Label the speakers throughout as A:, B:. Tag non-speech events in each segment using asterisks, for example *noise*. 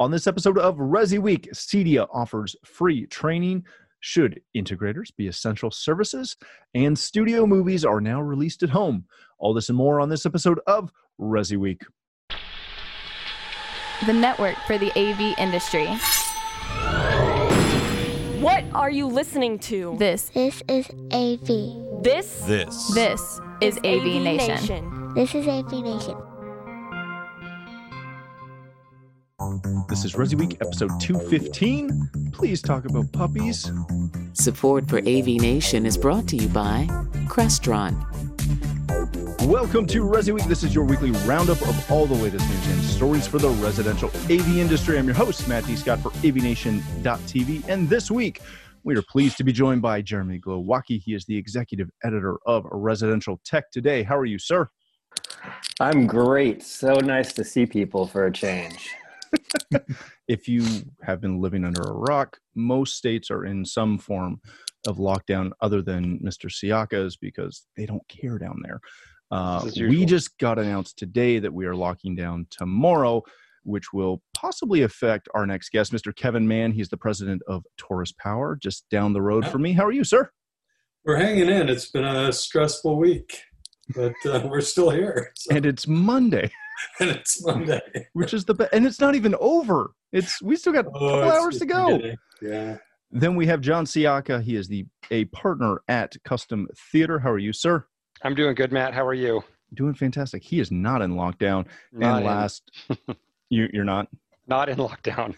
A: On this episode of Resi Week, Cedia offers free training. Should integrators be essential services? And studio movies are now released at home. All this and more on this episode of Resi Week.
B: the network for the AV industry.
C: What are you listening to?
B: This,
D: This is AV.
C: This
E: This.
B: this is AV, Nation.
D: This is AV Nation.
A: This is Resi Week, episode 215. Please talk about puppies.
F: Support for AV Nation is brought to you by Crestron.
A: Welcome to Resi Week. This is your weekly roundup of all the latest news and stories for the residential AV industry. I'm your host, Matt D. Scott for AVNation.tv. And this week, we are pleased to be joined by Jeremy Glowacki. He is the executive editor of Residential Tech Today. How are you, sir?
G: I'm great. So nice to see people for a change.
A: If you have been living under a rock, most states are in some form of lockdown other than Mr. Sciacca's because they don't care down there. Uh, we just got announced today that we are locking down tomorrow, which will possibly affect our next guest, Mr. Kevin Mann. He's the president of Torus Power, just down the road from me. How are you, sir?
H: we're hanging in. It's been a stressful week, but uh, we're still here. So-
A: And it's Monday, *laughs*
H: and it's Monday. *laughs*
A: which is the best. And it's not even over. It's we still got a
H: Oh,
A: couple hours to go.
H: beginning. Yeah.
A: Then we have John Sciacca. He is the a partner at Custom Theater. How are you, sir?
E: I'm doing good, Matt. How are you?
A: Doing fantastic. He is not in lockdown.
E: Not
A: and last, *laughs* you, you're not.
E: Not in lockdown.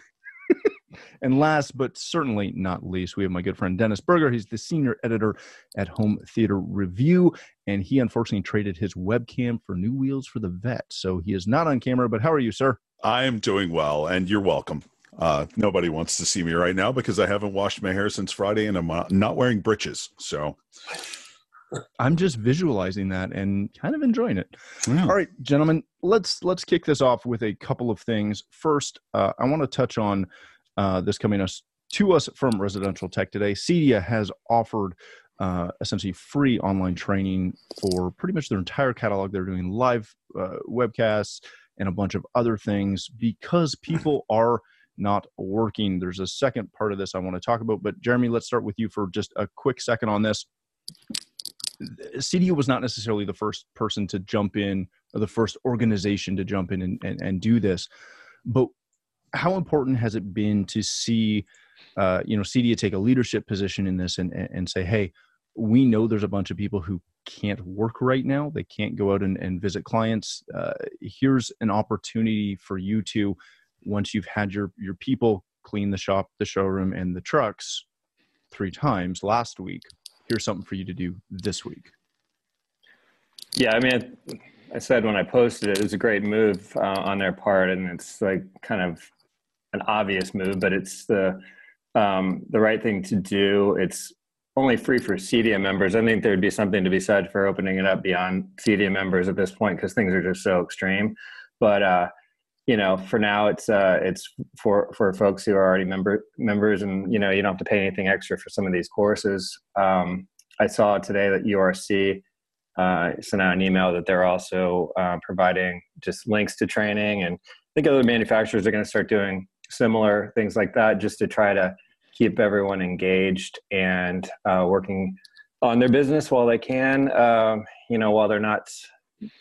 A: And last, but certainly not least, we have my good friend Dennis Burger. He's the senior editor at Home Theater Review, and he unfortunately traded his webcam for new wheels for the vet. So he is not on camera. But how are you, sir?
I: I am doing well, and you're welcome. Uh, nobody wants to see me right now because I haven't washed my hair since Friday, and I'm not wearing breeches. So,
A: I'm just visualizing that and kind of enjoying it.
I: yeah.
A: All right, gentlemen, let's let's kick this off with a couple of things. First, uh, I want to touch on uh, this coming us to us from Residential Tech today. Cedia has offered uh, essentially free online training for pretty much their entire catalog. They're doing live uh, webcasts and a bunch of other things because *laughs* people are not working. There's a second part of this I want to talk about, but Jeremy, let's start with you for just a quick second on this. CEDIA was not necessarily the first person to jump in or the first organization to jump in and, and, and do this. But how important has it been to see, uh, you know, CEDIA take a leadership position in this and, and and say, hey, we know there's a bunch of people who can't work right now. They can't go out and, and visit clients. Uh, here's an opportunity for you to, once you've had your your people clean the shop, the showroom, and the trucks three times last week. Here's something for you to do this week.
G: Yeah, I mean, I said when I posted it, it was a great move uh, on their part, and it's like kind of an obvious move, but it's the um, the right thing to do. It's only free for CEDIA members. I think there'd be something to be said for opening it up beyond CEDIA members at this point because things are just so extreme. But uh, you know, for now, it's uh, it's for for folks who are already member members, and you know, you don't have to pay anything extra for some of these courses. Um, I saw today that URC uh, sent out an email that they're also uh, providing just links to training, and I think other manufacturers are going to start doing similar things like that, just to try to keep everyone engaged and uh, working on their business while they can. Um, you know, while they're not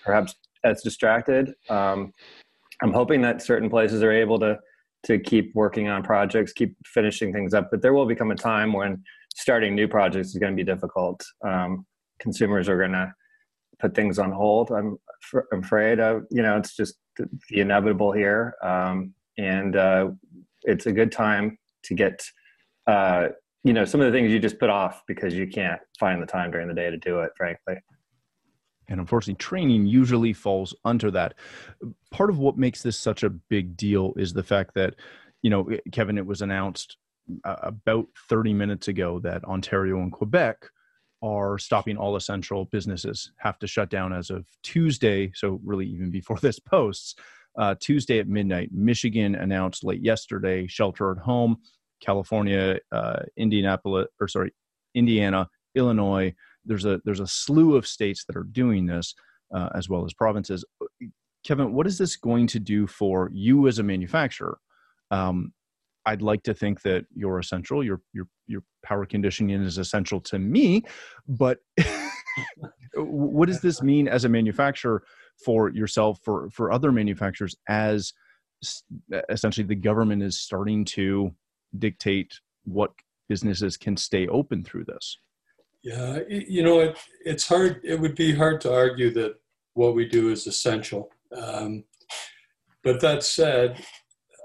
G: perhaps as distracted. Um, I'm hoping that certain places are able to to keep working on projects, keep finishing things up. But there will become a time when starting new projects is going to be difficult. Um, consumers are going to put things on hold. I'm, I'm afraid. Of, you know, it's just the the inevitable here, um, and uh, it's a good time to get. Uh, you know, some of the things you just put off because you can't find the time during the day to do it. Frankly.
A: and unfortunately training usually falls under that part of what makes this such a big deal is the fact that you know kevin it was announced uh, about 30 minutes ago that ontario and quebec are stopping all essential businesses have to shut down as of tuesday so really even before *laughs* this posts uh, tuesday at midnight michigan announced late yesterday shelter at home california uh, indianapolis or sorry indiana illinois there's a there's a slew of states that are doing this uh, as well as provinces kevin what is this going to do for you as a manufacturer Um, I'd like to think that you're essential. Your your your power conditioning is essential to me, but *laughs* what does this mean as a manufacturer for yourself for for other manufacturers as essentially the government is starting to dictate what businesses can stay open through this?
H: Yeah, you know, it, it's hard. It would be hard to argue that what we do is essential. Um, but that said,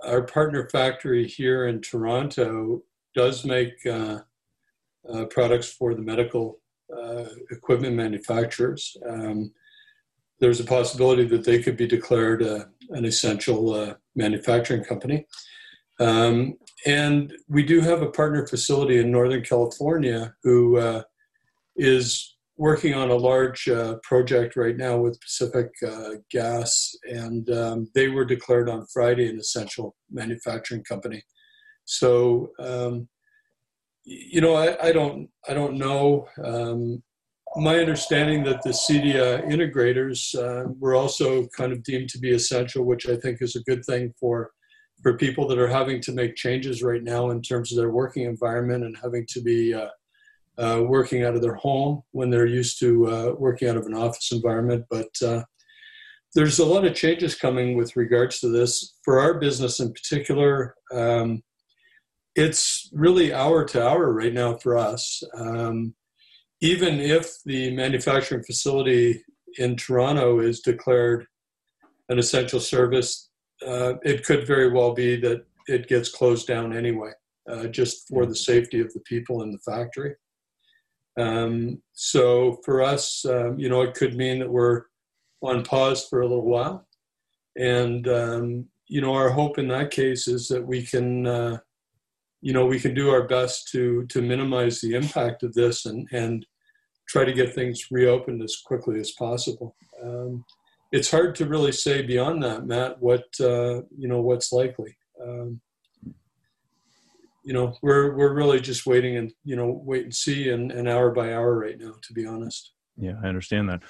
H: our partner factory here in Toronto does make uh, uh, products for the medical uh, equipment manufacturers. Um, there's a possibility that they could be declared uh, an essential uh, manufacturing company. Um, and we do have a partner facility in Northern California who uh, is working on a large uh, project right now with Pacific uh, Gas, and um, they were declared on Friday an essential manufacturing company. So, um, you know, I, I, don't, I don't know. My understanding that the CEDIA integrators uh, were also kind of deemed to be essential, which I think is a good thing for for people that are having to make changes right now in terms of their working environment and having to be uh, uh, working out of their home when they're used to uh, working out of an office environment. But uh, there's a lot of changes coming with regards to this. For our business in particular, um, it's really hour to hour right now for us. Um, even if the manufacturing facility in Toronto is declared an essential service, uh, it could very well be that it gets closed down anyway, uh, just for the safety of the people in the factory. Um, so for us, um, you know, it could mean that we're on pause for a little while. And, um, you know, our hope in that case is that we can, uh, you know, we can do our best to, to minimize the impact of this and, and try to get things reopened as quickly as possible. Um, it's hard to really say beyond that, Matt, what, uh, you know, what's likely. Um, you know, we're we're really just waiting and you know wait and see and, and hour by hour right now, to be honest.
A: Yeah, I understand that,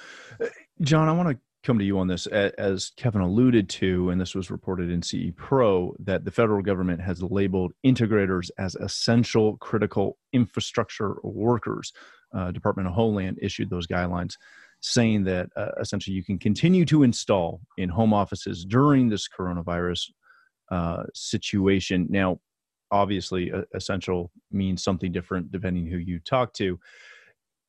A: uh, John. I want to come to you on this as Kevin alluded to, and this was reported in CE Pro that the federal government has labeled integrators as essential critical infrastructure workers. Uh, Department of Homeland issued those guidelines saying that uh, essentially you can continue to install in home offices during this coronavirus uh, situation. Now, obviously essential means something different depending who you talk to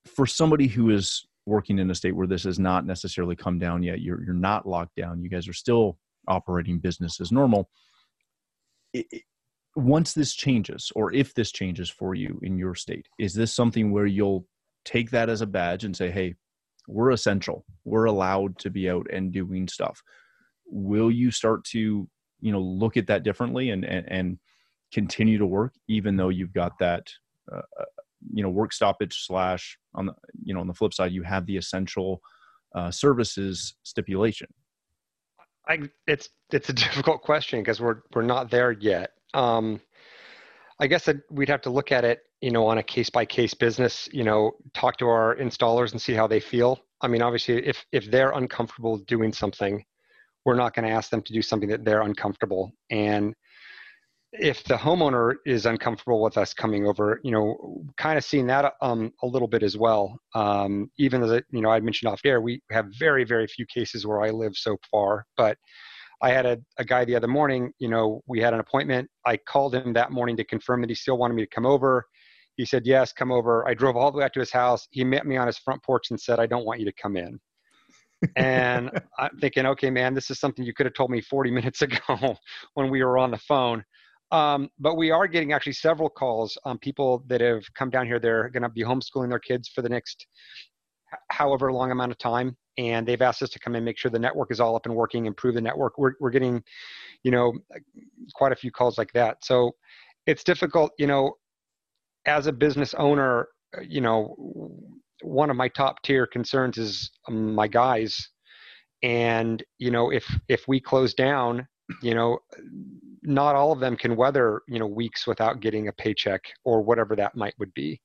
A: for somebody who is working in a state where this has not necessarily come down yet you're, you're not locked down you guys are still operating business as normal it, it, once this changes or if this changes for you in your state is this something where you'll take that as a badge and say hey we're essential. We're allowed to be out and doing stuff. Will you start to you know look at that differently and and, and continue to work even though you've got that uh, uh, you know work stoppage slash on the you know on the flip side you have the essential uh, services stipulation?
E: I, it's it's a *laughs* difficult question because we're we're not there yet. Um, I guess we'd have to look at it, you know, on a case by case business. You know, talk to our installers and see how they feel. I mean, obviously, if if they're uncomfortable doing something, we're not going to ask them to do something that they're uncomfortable. And if the homeowner is uncomfortable with us coming over, you know, kind of seeing that um, a little bit as well. Um, even as you know, I mentioned off air, we have very, very few cases where I live so far. But I had a, a guy the other morning. You know, we had an appointment. I called him that morning to confirm that he still wanted me to come over. He said yes, come over. I drove all the way out to his house. He met me on his front porch and said, "I don't want you to come in." and *laughs* I'm thinking, okay, man, this is something you could have told me 40 *laughs* minutes ago when we were on the phone. Um, but we are getting actually several calls on people that have come down here. They're going to be homeschooling their kids for the next however long amount of time. And they've asked us to come and make sure the network is all up and working, improve the network. We're, we're getting, you know, quite a few calls like that. So it's difficult, you know, as a business owner, you know, one of my top tier concerns is um, my guys. And, you know, if, if we close down, you know, not all of them can weather you know weeks without getting a paycheck or whatever that might would be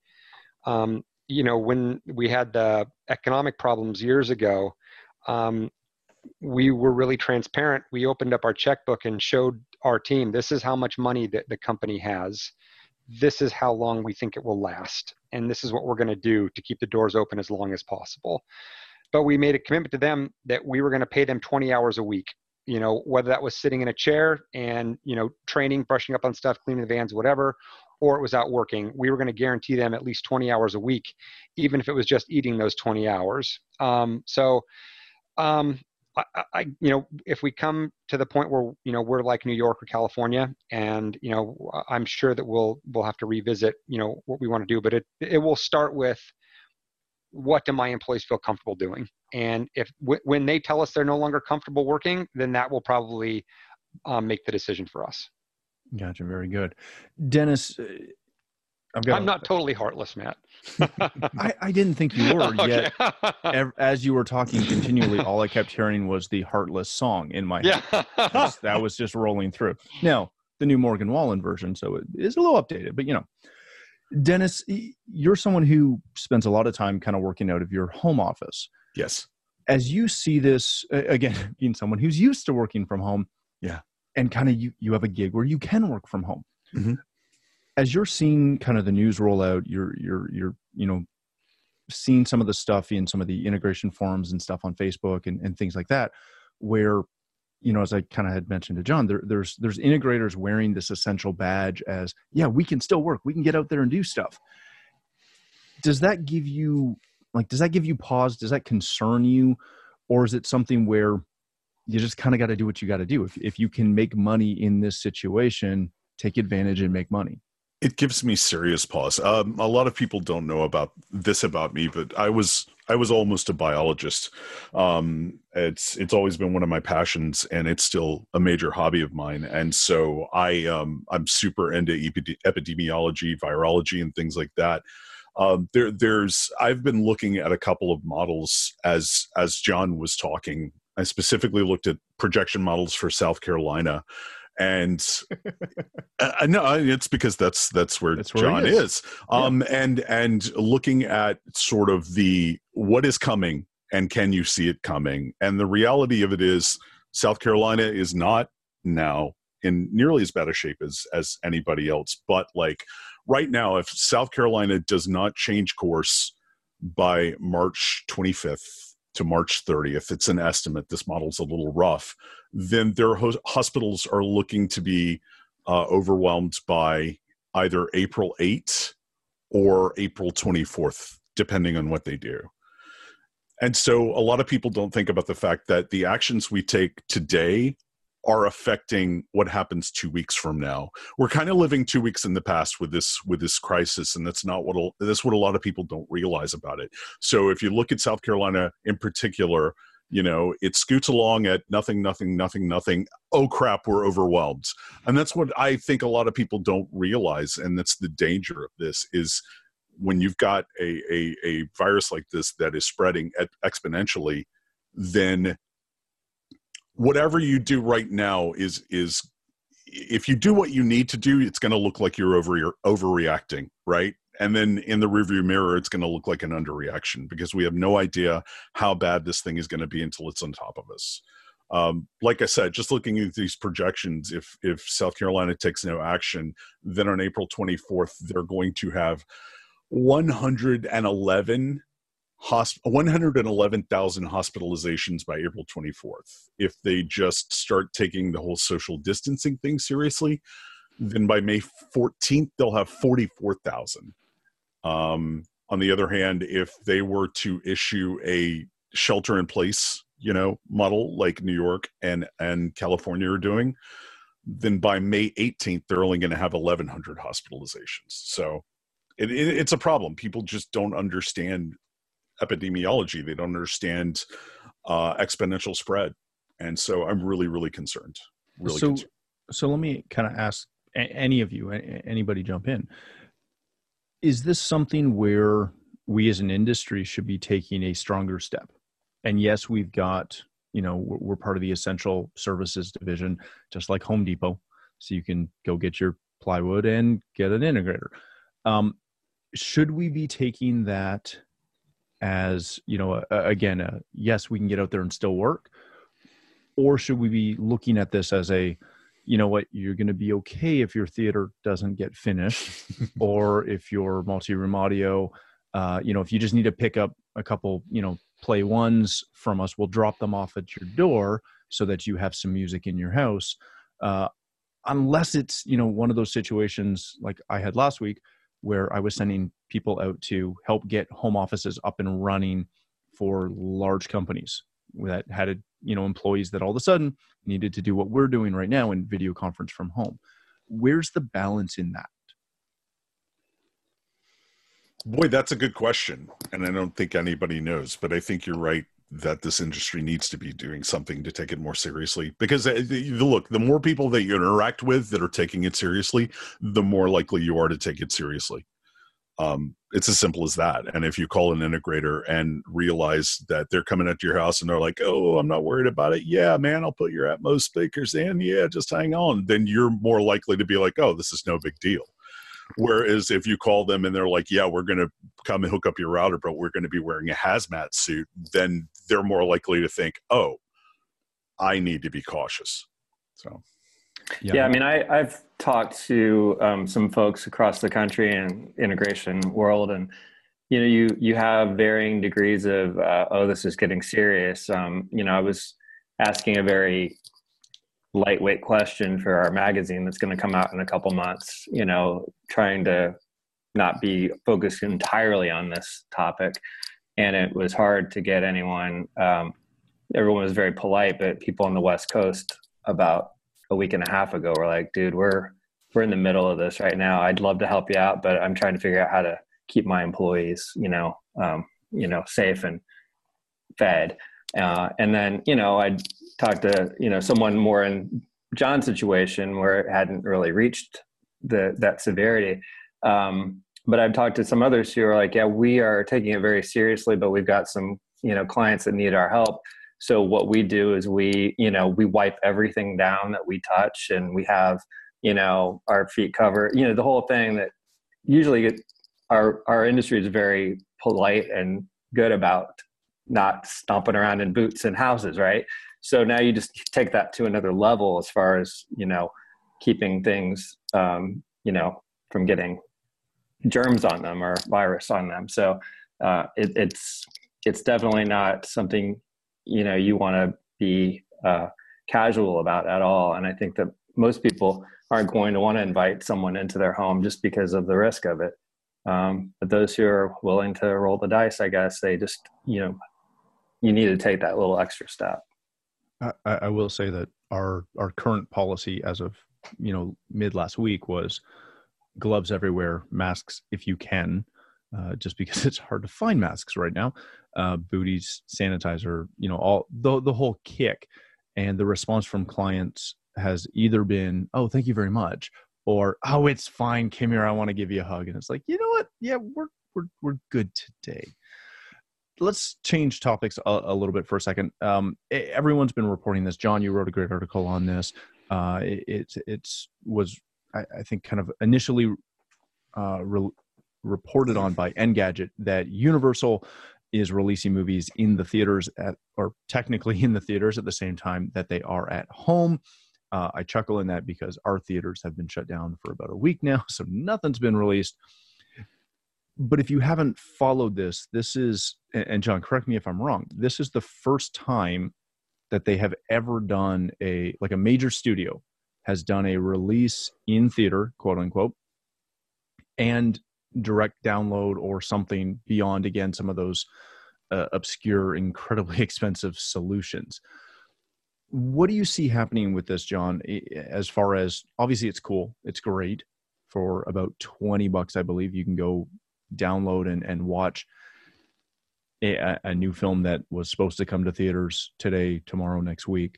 E: um, you know when we had the economic problems years ago um, we were really transparent. We opened up our checkbook and showed our team this is how much money that the company has. This is how long we think it will last. And this is what we're going to do to keep the doors open as long as possible. But we made a commitment to them that we were going to pay them 20 hours a week. You know, whether that was sitting in a chair and, you know, training, brushing up on stuff, cleaning the vans, whatever, or it was out working, we were going to guarantee them at least 20 hours a week, even if it was just eating those 20 hours. Um, so, um, I, I, you know, if we come to the point where you know we're like New York or California, and you know, I'm sure that we'll we'll have to revisit you know what we want to do, but it it will start with what do my employees feel comfortable doing, and if w- when they tell us they're no longer comfortable working, then that will probably um, make the decision for us.
A: Gotcha. Very good, Dennis. Uh,
E: i am not totally heartless, Matt. *laughs*
A: I, I, didn't think you were *laughs* yet. as you were talking continually, all I kept hearing was the Heartless song in my
E: yeah.
A: head. that was just rolling through. Now, the new Morgan Wallen version, so it is a little updated, but you know. Dennis, you're someone who spends a lot of time kind of working out of your home office.
I: Yes.
A: As you see this, again, *laughs* being someone who's used to working from home,
I: yeah,
A: and kind of you, you have a gig where you can work from home.
I: Mm-hmm
A: as you're seeing kind of the news roll out, you're you're you're you know seeing some of the stuff in some of the integration forums and stuff on Facebook and, and things like that, where you know, as I kind of had mentioned to John, there, there's there's integrators wearing this essential badge as, yeah, we can still work, we can get out there and do stuff. Does that give you like does that give you pause? Does that concern you? Or is it something where you just kind of got to do what you got to do? If if you can make money in this situation, take advantage and make money.
I: It gives me serious pause. Um, a lot of people don't know about this about me, but I was I was almost a biologist. Um, it's it's always been one of my passions, and it's still a major hobby of mine. And so I um, I'm super into epidemiology, virology, and things like that. Um, there, there's I've been looking at a couple of models as as John was talking. I specifically looked at projection models for South Carolina and *laughs* uh, no, it's because that's that's where, that's where John is. is. Um, yeah. and and looking at sort of the what is coming and can you see it coming? And the reality of it is, South Carolina is not now in nearly as bad a shape as as anybody else. But like right now, if South Carolina does not change course by March 25th to March 30th, it's an estimate, this model's a little rough, then their ho- hospitals are looking to be uh, overwhelmed by either April 8th or April 24th, depending on what they do. And so a lot of people don't think about the fact that the actions we take today are affecting what happens two weeks from now. We're kind of living two weeks in the past with this with this crisis, and that's not what that's what a lot of people don't realize about it. So if you look at South Carolina in particular, you know it scoots along at nothing, nothing, nothing, nothing. Oh crap, we're overwhelmed, and that's what I think a lot of people don't realize, and that's the danger of this is when you've got a a, a virus like this that is spreading exponentially, then whatever you do right now is is if you do what you need to do, it's going to look like you're over you're overreacting, right? And then in the rearview mirror, it's going to look like an underreaction because we have no idea how bad this thing is going to be until it's on top of us. Um, like I said, just looking at these projections, if if South Carolina takes no action, then on April 24th, they're going to have 111 hosp- 111,000 hospitalizations by April 24th. If they just start taking the whole social distancing thing seriously, then by May 14th, they'll have 44,000. Um, on the other hand, if they were to issue a shelter in place, you know, model like New York and, and California are doing, then by May 18th, they're only going to have 1,100 hospitalizations. So it, it, it's a problem. People just don't understand epidemiology. They don't understand uh, exponential spread, and so I'm really, really concerned. Really
A: so,
I: concerned.
A: so let me kind of ask any of you, anybody, jump in. Is this something where we as an industry should be taking a stronger step? And yes, we've got you know we're part of the essential services division, just like Home Depot, so you can go get your plywood and get an integrator. Um, should we be taking that as you know again yes we can get out there and still work or should we be looking at this as a you know what you're going to be okay if your theater doesn't get finished *laughs* or if your multi-room audio uh, you know if you just need to pick up a couple you know play ones from us we'll drop them off at your door so that you have some music in your house uh, unless it's you know one of those situations like i had last week where i was sending people out to help get home offices up and running for large companies that had a, you know employees that all of a sudden needed to do what we're doing right now in video conference from home. Where's the balance in that?
I: Boy that's a good question and i don't think anybody knows but i think you're right that this industry needs to be doing something to take it more seriously because uh, look the more people that you interact with that are taking it seriously the more likely you are to take it seriously um, it's as simple as that. And if you call an integrator and realize that they're coming at your house and they're like, "Oh, I'm not worried about it. Yeah, man, I'll put your Atmos speakers in. Yeah, just hang on." Then you're more likely to be like, "Oh, this is no big deal." Whereas if you call them and they're like, "Yeah, we're going to come and hook up your router, but we're going to be wearing a hazmat suit," then they're more likely to think, "Oh, I need to be cautious." So
G: yeah, yeah I mean, I, I've talked to um, some folks across the country and integration world, and you know, you you have varying degrees of uh, oh, this is getting serious. Um, you know, I was asking a very lightweight question for our magazine that's going to come out in a couple months. You know, trying to not be focused entirely on this topic, and it was hard to get anyone. Um, everyone was very polite, but people on the West Coast about a week and a half ago were like, dude, we're we're in the middle of this right now. I'd love to help you out, but I'm trying to figure out how to keep my employees, you know, um, you know, safe and fed. Uh, and then, you know, I talked to, you know, someone more in John's situation where it hadn't really reached the that severity. Um, but I've talked to some others who are like, yeah, we are taking it very seriously, but we've got some, you know, clients that need our help. So what we do is we, you know, we wipe everything down that we touch, and we have, you know, our feet covered. You know, the whole thing that usually our our industry is very polite and good about not stomping around in boots in houses, right? So now you just take that to another level as far as you know, keeping things, um, you know, from getting germs on them or virus on them. So uh, it, it's it's definitely not something you know you want to be uh, casual about at all. And i think that most people aren't going to want to invite someone into their home just because of the risk of it. Um, but those who are willing to roll the dice i guess they just you know you need to take that little extra step.
A: I, I will say that our our current policy as of you know mid last week was gloves everywhere masks if you can uh, just because *laughs* it's hard to find masks right now. Uh, booties, sanitizer, you know, all the the whole kick, and the response from clients has either been, "Oh, thank you very much," or "Oh, it's fine, come here, I want to give you a hug," and it's like, you know what? Yeah, we're we're we're good today. Let's change topics a, a little bit for a second. Um, everyone's been reporting this. John, you wrote a great article on this. Uh, it, it's was I, I think kind of initially uh, re- reported on by Engadget that Universal is releasing movies in the theaters at, or technically in the theaters at the same time that they are at home. Uh, I chuckle in that because our theaters have been shut down for about a week now, *laughs* so nothing's been released. But if you haven't followed this, this is, and John, correct me if I'm wrong, this is the first time that they have ever done a, like a major studio has done a release in theater, quote unquote, and direct download or something beyond again some of those uh, obscure incredibly *laughs* expensive solutions. What do you see happening with this john? As far as obviously it's cool. It's great. For about 20 bucks i believe you can go download and, and watch a, a new film that was supposed to come to theaters today tomorrow next week.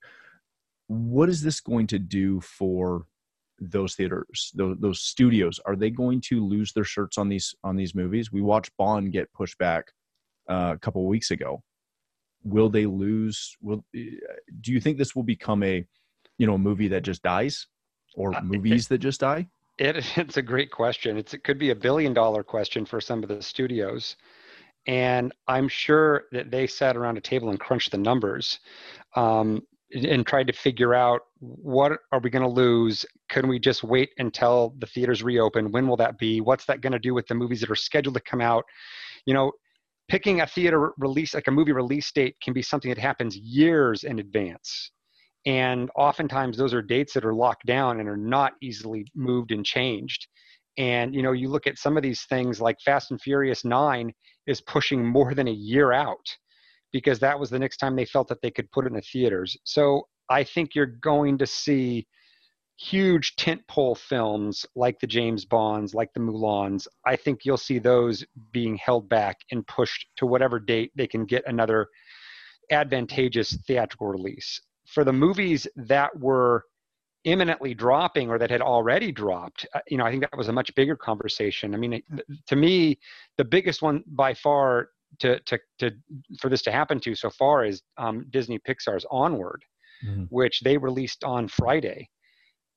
A: What is this going to do for those theaters those, those studios are they going to lose their shirts on these on these movies? We watched bond get pushed back uh, a couple weeks ago. Will they lose will do you think this will become a you know a movie that just dies or uh, movies it, that just die?
E: It, *laughs* it's a great question. It's it could be a billion dollar question for some of the studios. And i'm sure that they sat around a table and crunched the numbers. Um, and tried to figure out what are we going to lose? Can we just wait until the theaters reopen? When will that be? What's that going to do with the movies that are scheduled to come out? You know picking a theater release like a movie release date can be something that happens years in advance. And oftentimes those are dates that are locked down and are not easily moved and changed. And you know you look at some of these things like fast and furious 9 is pushing more than a year out because that was the next time they felt that they could put it in the theaters. So I think you're going to see huge tentpole films like the James Bonds, like the Mulans. I think you'll see those being held back and pushed to whatever date they can get another advantageous theatrical release. For the movies that were imminently dropping or that had already dropped, uh, you know, I think that was a much bigger conversation. I mean, to me, the biggest one by far to to to for this to happen to so far is um, Disney Pixar's Onward, mm-hmm. which they released on Friday,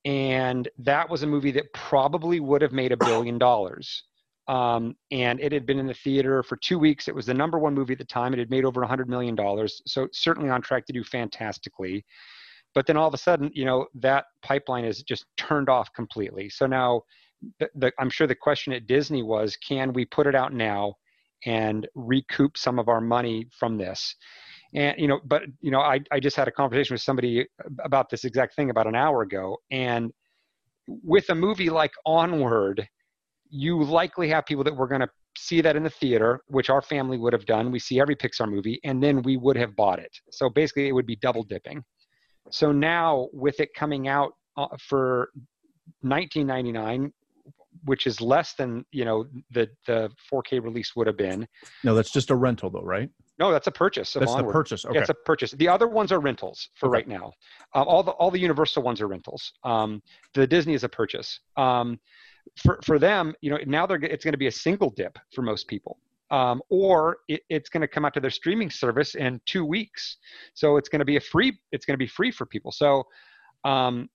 E: and that was a movie that probably would have made a billion dollars. Um, and it had been in the theater for two weeks. It was the number one movie at the time. It had made over a hundred million dollars, so certainly on track to do fantastically. But then all of a sudden, you know, that pipeline is just turned off completely. So now, the, the, I'm sure the question at Disney was, can we put it out now? And recoup some of our money from this. And you know but you know I, I just had a conversation with somebody about this exact thing about an hour ago. And with a movie like onward you likely have people that were going to see that in the theater which our family would have done. We see every pixar movie and then we would have bought it. So basically it would be double dipping. So now with it coming out uh, for 1999 which is less than you know the the 4K release would have been.
A: No, that's just a rental though, right?
E: No, that's a purchase.
A: That's Onward. the purchase. Okay,
E: yeah, it's a purchase. The other ones are rentals for okay. right now. Uh, all the all the Universal ones are rentals. Um, the Disney is a purchase. Um, for for them, you know, now they're it's going to be a single dip for most people. Um, or it, it's going to come out to their streaming service in two weeks. So it's going to be a free. It's going to be free for people. So um,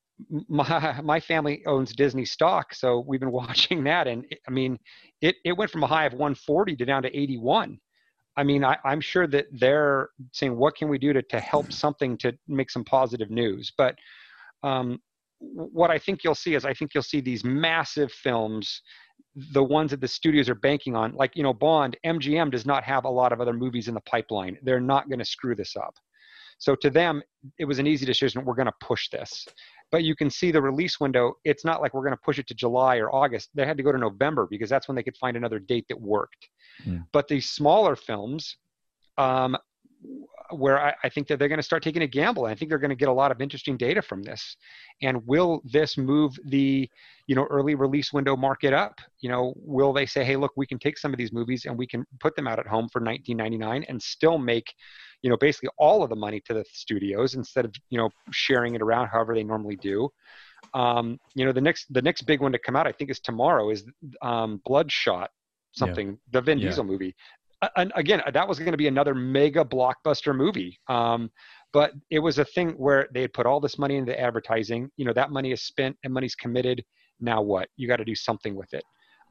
E: my *laughs* my family owns Disney stock, so we've been *laughs* watching that, and it, I mean, it it went from a high of 140 to down to 81. I mean, I, am sure that they're saying, what can we do to to help *clears throat* something to make some positive news? But um, what I think you'll see is, I think you'll see these massive films, the ones that the studios are banking on, like you know, Bond. MGM does not have a lot of other movies in the pipeline. They're not going to screw this up. So to them, it was an easy decision. We're going to push this but you can see the release window. It's not like we're going to push it to July or August. They had to go to November because that's when they could find another date that worked. Mm. But these smaller films, um, where I, I, think that they're going to start taking a gamble. I think they're going to get a lot of interesting data from this. And will this move the, you know, early release window market up? You know, will they say, hey, look, we can take some of these movies and we can put them out at home for 19.99 and still make you know basically all of the money to the studios instead of you know sharing it around however they normally do. Um, you know the next the next big one to come out i think is tomorrow is um, bloodshot something yeah. the vin yeah. diesel movie. And again that was going to be another mega blockbuster movie. Um, but it was a thing where they had put all this money into advertising. You know that money is spent and money's committed. Now what? You got to do something with it.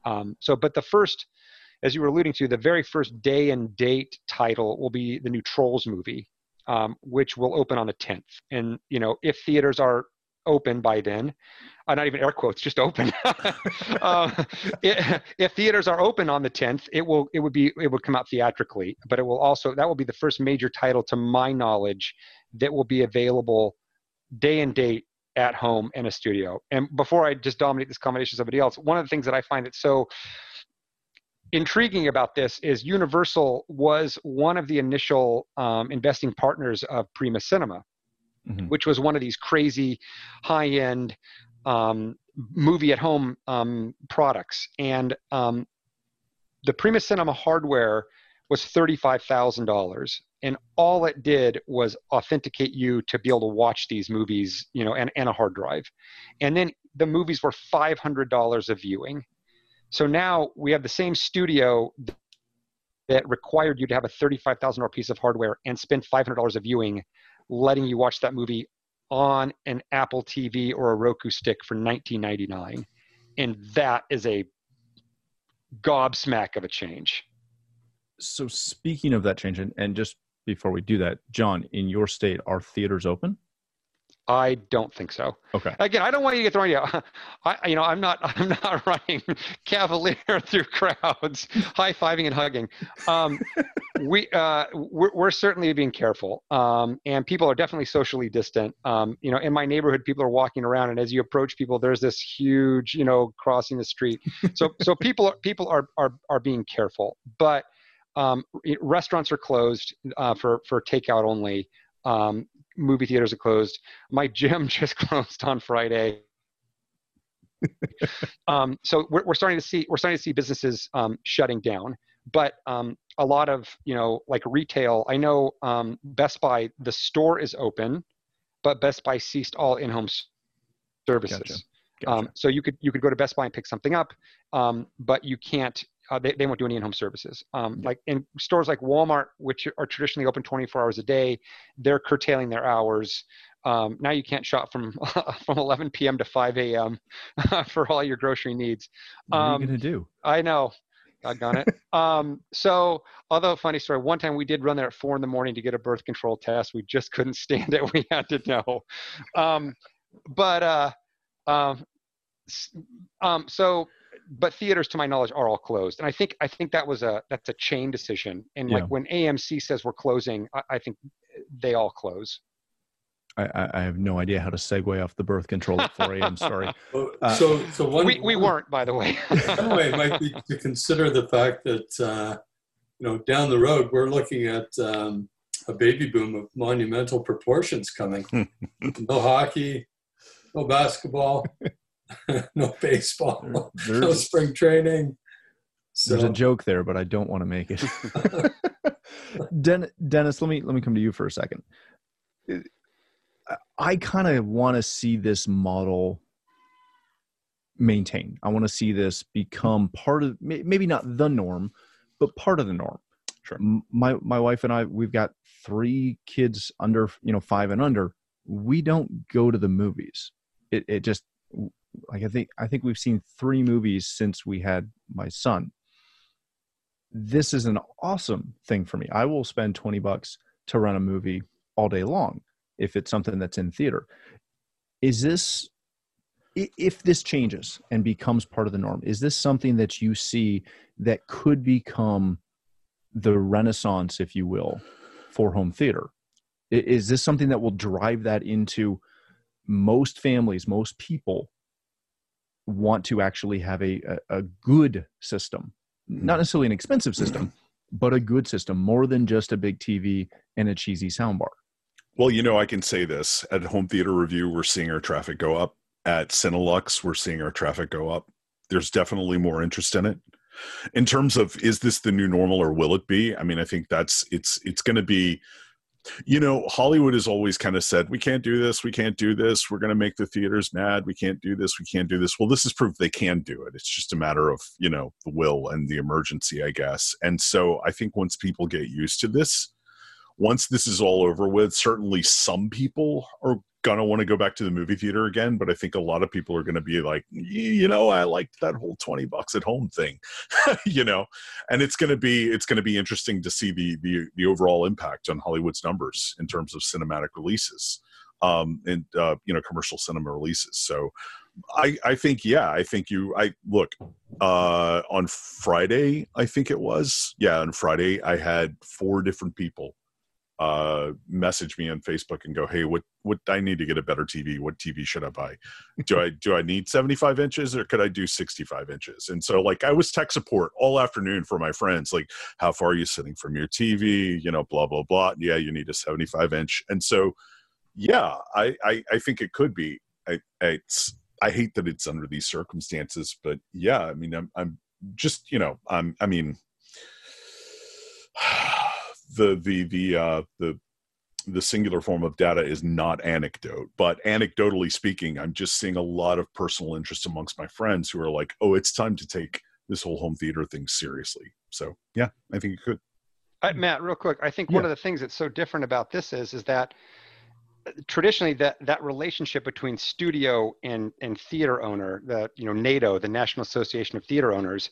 E: Um, so but the first as you were alluding to, the very first day and date title will be the new Trolls movie, um, which will open on the 10th. And you know, if theaters are open by then, uh, not even air quotes, just open. *laughs* uh, it, if theaters are open on the 10th, it will it would be it would come out theatrically, but it will also that will be the first major title to my knowledge that will be available day and date at home in a studio. And before I just dominate this conversation somebody else, one of the things that I find that's so intriguing about this is Universal was one of the initial um, investing partners of Prima Cinema, mm-hmm. which was one of these crazy high end um, movie at home um, products. And um, the Prima Cinema hardware was $35,000. And all it did was authenticate you to be able to watch these movies, you know, and, and a hard drive. And then the movies were $500 a viewing so now we have the same studio that required you to have a $35,000 piece of hardware and spend $500 a viewing, letting you watch that movie on an Apple TV or a Roku stick for 19.99, and that is a gobsmack of a change.
A: So speaking of that change, and, and just before we do that, John, in your state, are theaters open?
E: I don't think so.
A: Okay.
E: Again, I don't want you to get thrown out. *laughs* I, you know, I'm not, *laughs* I'm not *laughs* running cavalier through crowds, high fiving and hugging. Um, we, uh, we're, we're, certainly being careful, um, and people are definitely socially distant. Um, you know, in my neighborhood, people are walking around, and as you approach people, there's this huge, you know, crossing the street. So, so people, are, people are, are, are being careful, but um, restaurants are closed uh, for for takeout only. Um, movie theaters are closed. My gym *laughs* just closed on Friday. *laughs* um, so we're, we're starting to see we're starting to see businesses um, shutting down, but um, a lot of you know like retail. I know um, Best Buy the store is open, but Best Buy ceased all in-home services. Gotcha. Gotcha. Um, so you could you could go to Best Buy and pick something up, um, but you can't uh, they, they won't do any in-home services. Um, like in stores like Walmart, which are traditionally open 24 hours a day, they're curtailing their hours. Um, now you can't shop from *laughs* from 11 p.m. to 5 a.m. *laughs* for all your grocery needs.
A: Um, what are you um, gonna do?
E: I know. Doggone it. *laughs* um, so, although funny story, one time we did run there at four in the morning to get a birth control test. We just couldn't stand it. We had to know. Um, but uh, um, um, so but theaters, to my knowledge, are all closed. And I think I think that was a that's a chain decision. And like when AMC says we're closing, I, I think they all close.
A: I, I, have no idea how to segue off the birth control at 4 a.m. Sorry. *laughs*
H: Uh, so, so one,
E: we, we weren't, by the way. *laughs*
H: one way might be to consider the fact that uh, you know down the road we're looking at um, a baby boom of monumental proportions coming. *laughs* no hockey, no basketball, *laughs* no baseball, there, no spring training.
A: So. There's a joke there, but I don't want to make it. *laughs* *laughs* Den- Dennis, let me let me come to you for a second. I kind of want to see this model maintained. I want to see this become part of maybe not the norm, but part of the norm. Sure. My my wife and I, we've got three kids under you know five and under. We don't go to the movies. It it just like I think I think we've seen three movies since we had my son. This is an awesome thing for me. I will spend 20 bucks to run a movie all day long if it's something that's in theater. Is this if this changes and becomes part of the norm, is this something that you see that could become the renaissance, if you will, for home theater? Is this something that will drive that into most families, most people want to actually have a, a, a good system, not mm-hmm. necessarily an expensive system, but a good system, more than just a big TV and a cheesy soundbar.
I: Well, you know, I can say this at Home Theater Review, we're seeing our traffic go up. At Cineluxe, we're seeing our traffic go up. There's definitely more interest in it. In terms of is this the new normal or will it be? I mean, I think that's it's it's going to be you know, Hollywood has always kind of said, we can't do this, we can't do this, we're going to make the theaters mad, we can't do this, we can't do this. Well, this is proof they can do it. It's just a matter of, you know, the will and the emergency, I guess. And so I think once people get used to this, once this is all over with, certainly some people are gonna want to go back to the movie theater again but i think a lot of people are to be like you know i liked that whole 20 bucks at home thing *laughs* you know? And it's to be it's to be interesting to see the, the the overall impact on hollywood's numbers in terms of cinematic releases um and uh you know commercial cinema releases. So i i think yeah i think you i look uh on friday i think it was yeah on friday i had four different people uh, message me on Facebook and go, "Hey, what what I need to get a better TV? What TV should I buy? Do I do I need 75 inches or could I do 65 inches?" And so, like, I was tech support all afternoon for my friends. Like, how far are you sitting from your TV? You know, blah blah blah. Yeah, you need a 75 inch. And so, yeah, I I, I think it could be. I, I I hate that it's under these circumstances, but yeah, I mean, I'm I'm just you know, I'm I mean the the the uh, the the singular form of data is not anecdote but anecdotally speaking i'm just seeing a lot of personal interest amongst my friends who are like oh it's time to take this whole home theater thing seriously so yeah i think it could
E: uh, matt real quick i think yeah. one of the things that's so different about this is is that uh, traditionally that that relationship between studio and and theater owner the you know nato the national association of theater owners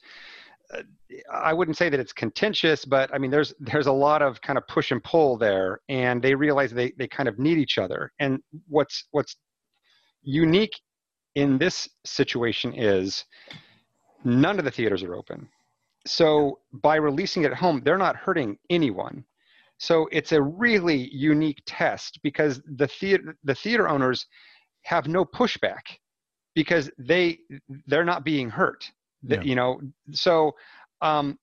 E: I wouldn't say that it's contentious, but I mean, there's there's a lot of kind of push and pull there, and they realize they they kind of need each other. And what's what's unique in this situation is none of the theaters are open. So by releasing it at home, they're not hurting anyone. So it's a really unique test because the theater the theater owners have no pushback because they they're not being hurt. Yeah. You know, so um,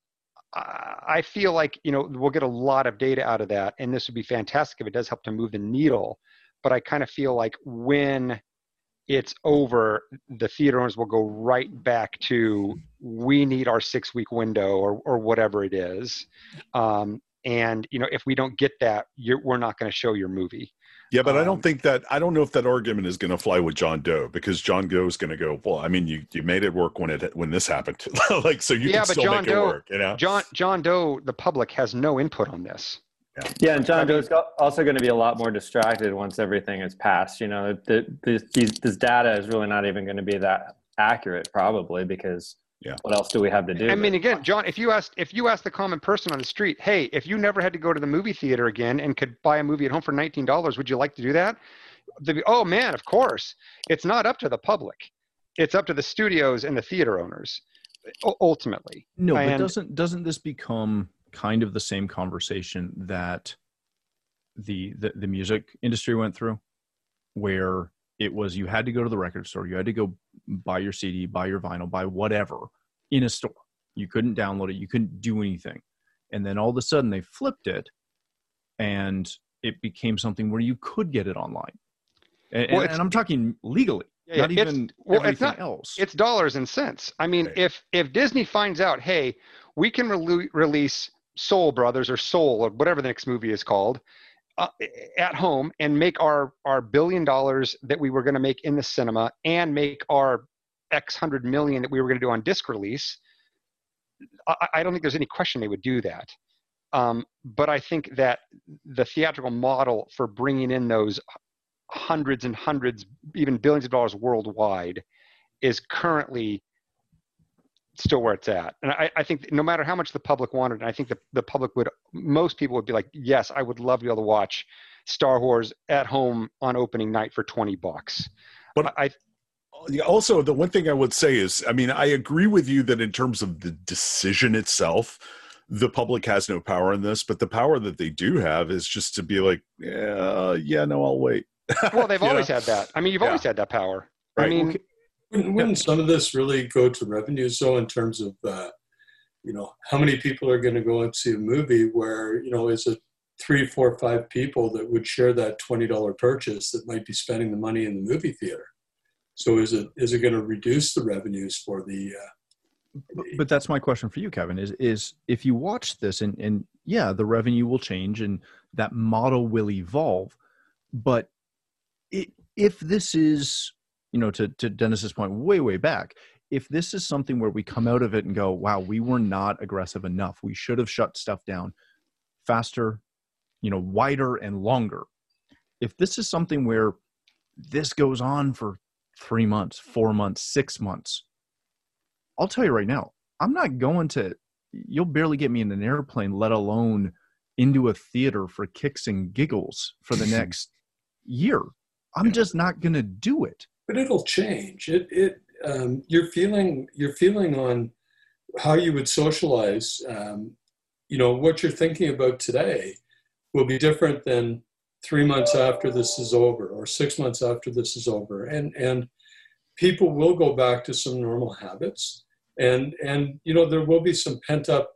E: I feel like you know we'll get a lot of data out of that, and this would be fantastic if it does help to move the needle. But I kind of feel like when it's over, the theater owners will go right back to we need our six week window or or whatever it is. Um, and you know, if we don't get that, we're not going to show your movie.
I: Yeah, but um, I don't um, think that I don't know if that argument is going to fly with John Doe because John Doe is going to go. Well, I mean, you you made it work when it when this happened, *laughs* like so you yeah, can but still John make Doe, it work. You know,
E: John John Doe, the public has no input on this.
G: Yeah, yeah and John Doe is also going to be a lot more distracted once everything is passed. You know, the, the, these, this data is really not even going to be that accurate, probably because yeah. What else do we have to do?
E: I mean again john if you asked if you asked the common person on the street hey if you never had to go to the movie theater again and could buy a movie at home for $19 would you like to do that? Be, oh man of course. It's not up to the public. It's up to the studios and the theater owners ultimately.
A: No and, but doesn't doesn't this become kind of the same conversation that the, the the music industry went through where it was you had to go to the record store you had to go buy your cd buy your vinyl buy whatever in a store. You couldn't download it you couldn't do anything. And then all of a sudden they flipped it and it became something where you could get it online. And, well, and i'm talking legally yeah, not even well, everything it's not, else.
E: it's dollars and cents. I mean right. if if disney finds out hey we can re- release soul brothers or soul or whatever the next movie is called at home and make our our billion dollars that we were going to make in the cinema and make our x hundred million that we were going to do on disc release I, I, don't think there's any question they would do that. Um, but i think that the theatrical model for bringing in those hundreds and hundreds even billions of dollars worldwide is currently still where it's at. And I, I, think no matter how much the public wanted, and I think the, the public would, most people would be like, yes, I would love to be able to watch Star Wars at home on opening night for 20 bucks.
I: But I, also, the one thing I would say is, I mean, I agree with you that in terms of the decision itself, the public has no power in this, but the power that they do have is just to be like, yeah, yeah, no, I'll wait.
E: well, they've *laughs* always know? had that. I mean, you've yeah. always had that power. Right. I mean.
H: Wouldn't, some of this really go to revenues though, in terms of, uh, you know, how many people are going to go and see a movie where, you know, is it three, four, five people that would share that $20 purchase that might be spending the money in the movie theater? So is it, is it going to reduce the revenues for the, uh,
A: but, but, that's my question for you, Kevin. Is is if you watch this and and yeah, the revenue will change and that model will evolve, but it, if this is you know, to, to Dennis's point way, way back, if this is something where we come out of it and go, wow, we were not aggressive enough, we should have shut stuff down faster, you know, wider and longer. If this is something where this goes on for three months, four months, six months, I'll tell you right now, I'm not going to, you'll barely get me in an airplane, let alone into a theater for kicks and giggles for the *laughs* next year. I'm just not going to do it
H: but it'll change. It it um, you're feeling you're feeling on how you would socialize. Um, you know what you're thinking about today will be different than three months after this is over or six months after this is over, and and people will go back to some normal habits, and and you know there will be some pent up.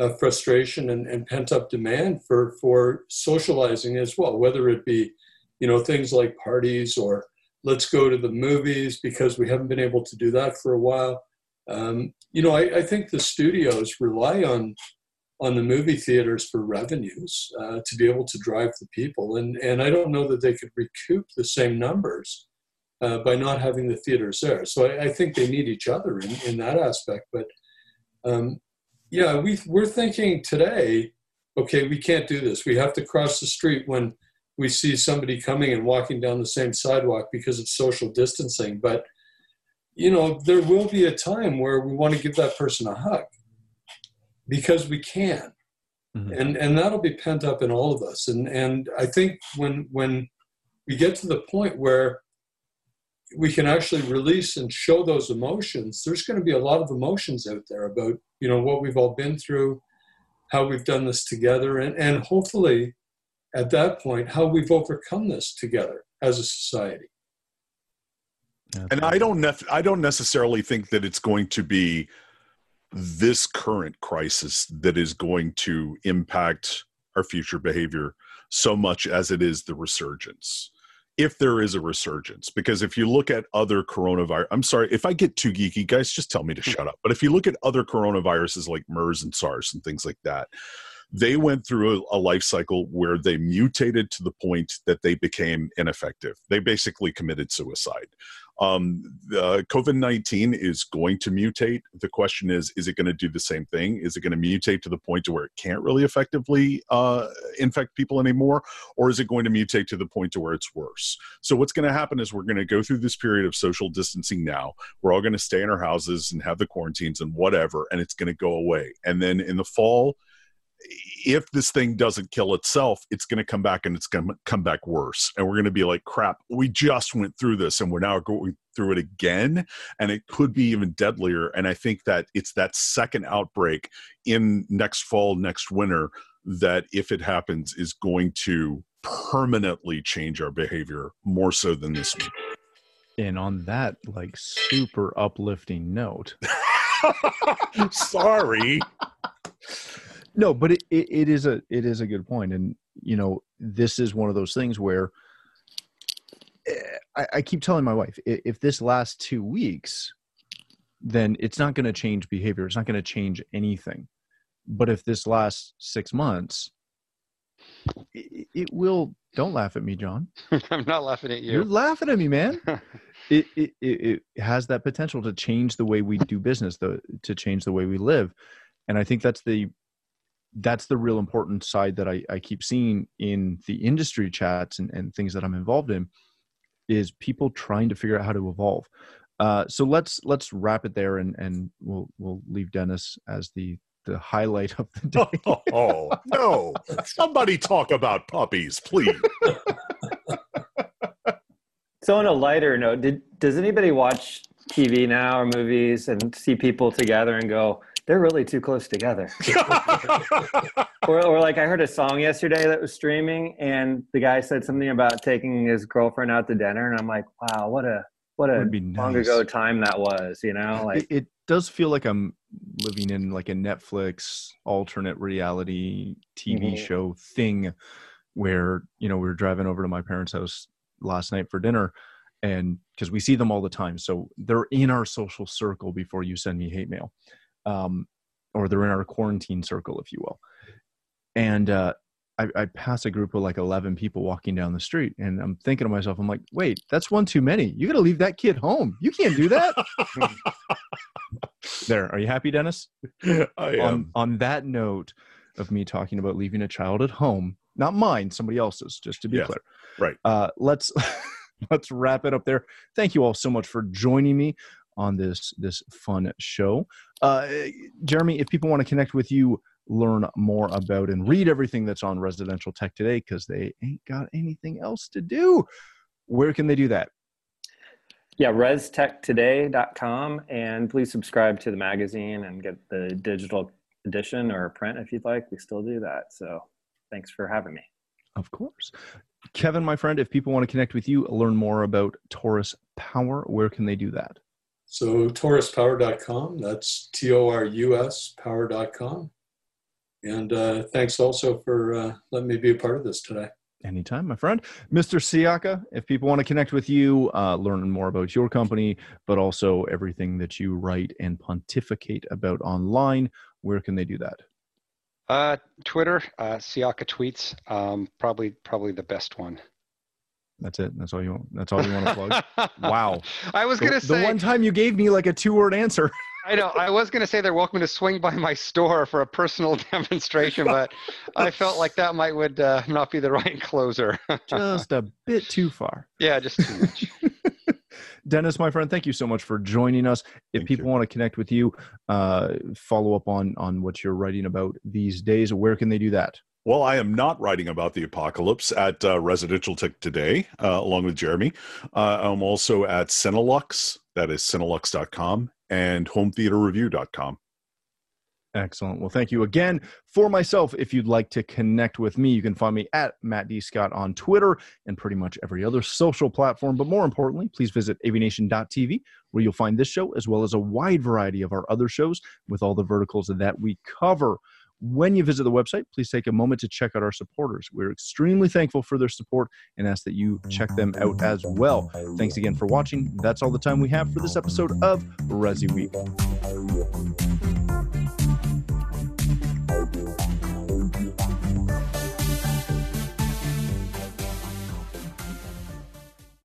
H: Uh, frustration and, and pent up demand for for socializing as well, whether it be, you know, things like parties or let's go to the movies because we haven't been able to do that for a while. Um, you know, I, I, think the studios rely on on the movie theaters for revenues uh, to be able to drive the people, and and I don't know that they could recoup the same numbers uh, by not having the theaters there. So I, I, think they need each other in, in that aspect. But um, yeah, we we're thinking today, okay, we can't do this. We have to cross the street when we see somebody coming and walking down the same sidewalk because of social distancing. But, you know, there will be a time where we want to give that person a hug. because we can. Mm-hmm. And and that'll be pent up in all of us. And and I think when when we get to the point where we can actually release and show those emotions, there's going to be a lot of emotions out there about, you know, what we've all been through, how we've done this together, and, and hopefully at that point, how we've overcome this together as a society.
I: And I don't nef- I don't necessarily think that it's going to be this current crisis that is going to impact our future behavior so much as it is the resurgence if there is a resurgence because if you look at other coronavirus i'm sorry if i get too geeky guys just tell me to shut up but if you look at other coronaviruses like mers and sars and things like that they went through a, a, life cycle where they mutated to the point that they became ineffective. They basically committed suicide. Um, the COVID 19 is going to mutate. The question is, is it going to do the same thing? Is it going to mutate to the point to where it can't really effectively uh, infect people anymore? Or is it going to mutate to the point to where it's worse? So what's going to happen is we're going to go through this period of social distancing now. We're all going to stay in our houses and have the quarantines and whatever, and it's going to go away. And then in the fall, if this thing doesn't kill itself, it's going to come back and it's going to come back worse. And we're going to be like, crap, we just went through this and we're now going through it again. And it could be even deadlier. And I think that it's that second outbreak in next fall, next winter, that if it happens, is going to permanently change our behavior more so than this one.
A: And on that, like, super uplifting note. *laughs*
I: Sorry
A: no but it, it, it is a it is a good point and you know this is one of those things where eh, I, I keep telling my wife if this lasts two weeks then it's not going to change behavior it's not going to change anything. But if this lasts six months it, it will don't laugh at me john. *laughs*
E: I'm not laughing at you.
A: You're laughing at me man. *laughs* It, it, it has that potential to change the way we do business the, to change the way we live. And i think that's the that's the real important side that I, I keep seeing in the industry chats and, and things that I'm involved in is people trying to figure out how to evolve. Uh, so let's let's wrap it there and and we'll we'll leave Dennis as the the highlight of the day.
I: oh, *laughs* oh no! Somebody talk about puppies, please. *laughs*
G: so on a lighter note, did does anybody watch TV now or movies and see people together and go, they're really too close together. *laughs* *laughs* or, or like I heard a song yesterday that was streaming, and the guy said something about taking his girlfriend out to dinner, and I'm like, wow, what a what a long nice. ago time that was, you know? Like
A: it, it, does feel like I'm living in like a Netflix alternate reality TV mm-hmm. show thing, where you know we were driving over to my parents' house last night for dinner and because we see them all the time so they're in our social circle before you send me hate mail um, or they're in our quarantine circle, if you will. And uh, I, I pass a group of like 11 people walking down the street, and I'm thinking to myself, I'm like, wait, that's one too many. You got to leave that kid home. You can't do that. *laughs* there. Are you happy, Dennis?
I: I am.
A: On, on that note of me talking about leaving a child at home, not mine, somebody else's, just to be clear.
I: Right.
A: Uh, let's *laughs* let's wrap it up there. Thank you all so much for joining me on this this fun show. Uh, Jeremy, if people want to connect with you, learn more about and read everything that's on Residential Tech today because they ain't got anything else to do, where can they do that?
G: Yeah, restechtoday.com. And please subscribe to the magazine and get the digital edition or print if you'd like. We still do that. So thanks for having me.
A: Of course. Kevin, my friend, if people want to connect with you, learn more about Torus Power, where can they do that?
H: So toruspower.com, that's T O R U S power.com. And uh, thanks also for uh, letting me be a part of this today.
A: Anytime, my friend. Mr. Sciacca, if people want to connect with you, uh, learn more about your company, but also everything that you write and pontificate about online, where can they do that?
E: Uh, Twitter, uh, Sciacca tweets, um, probably probably the best one.
A: That's it. That's all you want. That's all you want to plug. *laughs* wow.
E: I was gonna
A: the,
E: say
A: the one time you gave me like a two word answer. *laughs*
E: I know. I was gonna say they're welcome to swing by my store for a personal *laughs* demonstration, but I felt like that might would uh, not be the right closer.
A: just a bit too far.
E: Yeah, just too much.
A: Dennis, my friend, thank you so much for joining us. If thank people you. want to connect with you, uh, follow up on on what you're writing about these days, where can they do that?
I: Well, I am not writing about the apocalypse at uh, Residential Tech today, uh, along with Jeremy. Uh, I'm also at Cineluxe, that is cineluxe.com, and hometheaterreview.com.
A: Excellent. Well, thank you again. For myself, if you'd like to connect with me, you can find me at Matt D. Scott on Twitter and pretty much every other social platform. But more importantly, please visit avnation.tv, where you'll find this show as well as a wide variety of our other shows with all the verticals that we cover. When you visit the website, please take a moment to check out our supporters. We're extremely thankful for their support and ask that you check them out as well. Thanks again for watching. That's all the time we have for this episode of Resi Week.